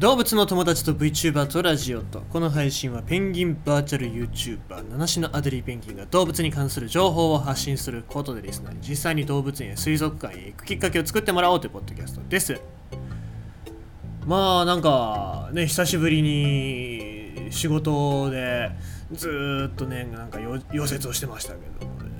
動物の友達と VTuber とラジオとこの配信はペンギンバーチャル YouTuber 七種のアデリーペンギンが動物に関する情報を発信することでリスナーに実際に動物園や水族館へ行くきっかけを作ってもらおうというポッドキャストです。まあなんかね久しぶりに仕事でずーっとねなんか溶接をしてましたけどもね。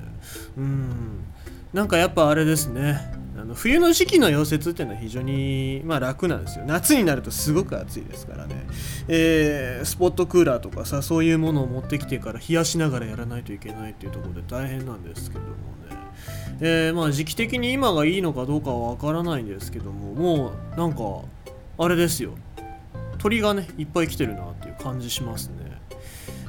うん。なんかやっぱあれですね。あの冬の時期の溶接っていうのは非常に、まあ、楽なんですよ。夏になるとすごく暑いですからね、えースポットクーラーとかさそういうものを持ってきてから冷やしながらやらないといけないっていうところで大変なんですけどもね、えーまあ時期的に今がいいのかどうかはわからないんですけどももうなんかあれですよ。鳥がねいっぱい来てるなっていう感じしますね。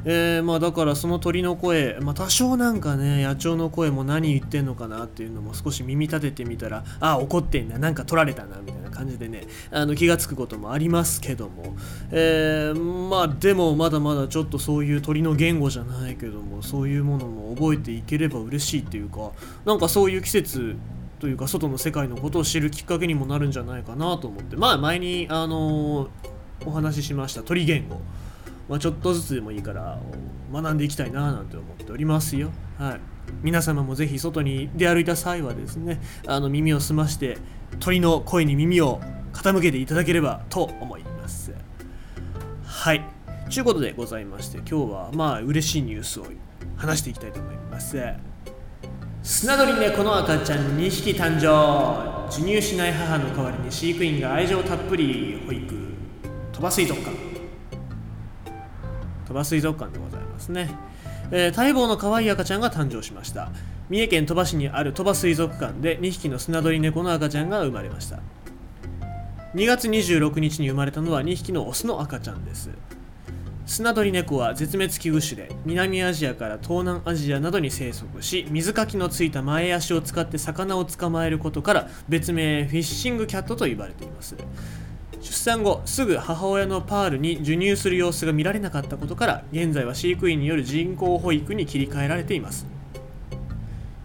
えーまあだからその鳥の声、まあ、多少なんかね野鳥の声も何言ってんのかなっていうのも少し耳立ててみたらあ怒ってんななんか取られたなみたいな感じでねあの気がつくこともありますけども、えーまあでもまだまだちょっとそういう鳥の言語じゃないけどもそういうものも覚えていければ嬉しいっていうかなんかそういう季節というか外の世界のことを知るきっかけにもなるんじゃないかなと思って。まあ前にあのーお話ししました鳥言語。まあ、ちょっとずつでもいいから学んでいきたいななんて思っておりますよ。はい。皆様もぜひ外に出歩いた際はですね、あの耳を澄まして鳥の声に耳を傾けていただければと思います。はい。ということでございまして、今日はまあ嬉しいニュースを話していきたいと思います。スナドリネコの赤ちゃん2匹誕生授乳しない母の代わりに飼育員が愛情たっぷり保育鳥羽水族館鳥羽水族館でございますね、えー待望の可愛い赤ちゃんが誕生しました。三重県鳥羽市にある鳥羽水族館で2匹のスナドリネコの赤ちゃんが生まれました。2月26日に生まれたのは2匹のオスの赤ちゃんです。スナドリネコは絶滅危惧種で南アジアから東南アジアなどに生息し水かきのついた前足を使って魚を捕まえることから別名フィッシングキャットと言われています。出産後すぐ母親のパールに授乳する様子が見られなかったことから現在は飼育員による人工保育に切り替えられています。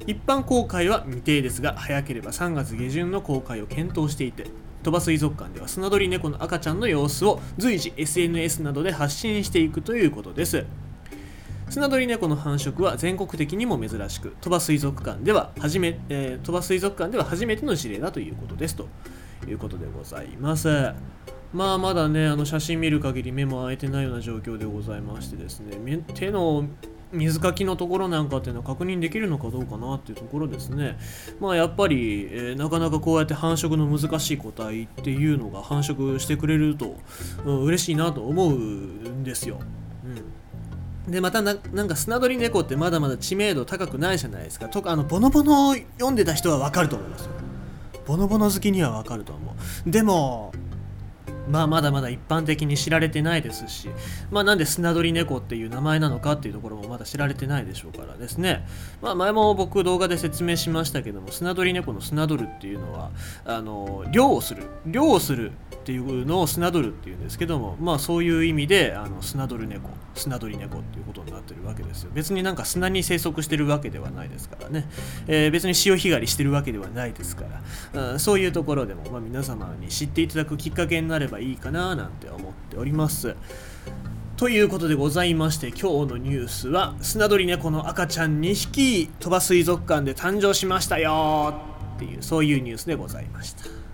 一般公開は未定ですが早ければ3月下旬の公開を検討していて鳥羽水族館ではスナドリネコの赤ちゃんの様子を随時 SNS などで発信していくということです。スナドリネコの繁殖は全国的にも珍しく鳥羽水族館では初め、えー鳥羽水族館では初めての事例だということですと。いうことでございます。まあまだねあの写真見る限り目も開いてないような状況でございましてですね手の水かきのところなんかっていうのは確認できるのかどうかなっていうところですね。まあやっぱり、えーなかなかこうやって繁殖の難しい個体っていうのが繁殖してくれると、うん、嬉しいなと思うんですよ、うん、でまたなんかスナドリネコってまだまだ知名度高くないじゃないですか。とかあのボノボノを読んでた人はわかると思いますよ。ボノボノ好きにはわかると思う。でもまあまだまだ一般的に知られてないですしまあなんでスナドリネコっていう名前なのかっていうところもまだ知られてないでしょうからですね。まあ前も僕動画で説明しましたけどもスナドリネコのスナドルっていうのはあの漁をする漁をするっていうのをスナドルっていうんですけどもまあそういう意味であのスナドルネコスナドリネコっていうことになってるわけですよ。別になんか砂に生息してるわけではないですからね、えー別に潮干狩りしてるわけではないですから、うんそういうところでも、まあ、皆様に知っていただくきっかけになればいいかななんて思っております。ということでございまして今日のニュースはスナドリネコの赤ちゃん2匹鳥羽水族館で誕生しましたよっていうそういうニュースでございました。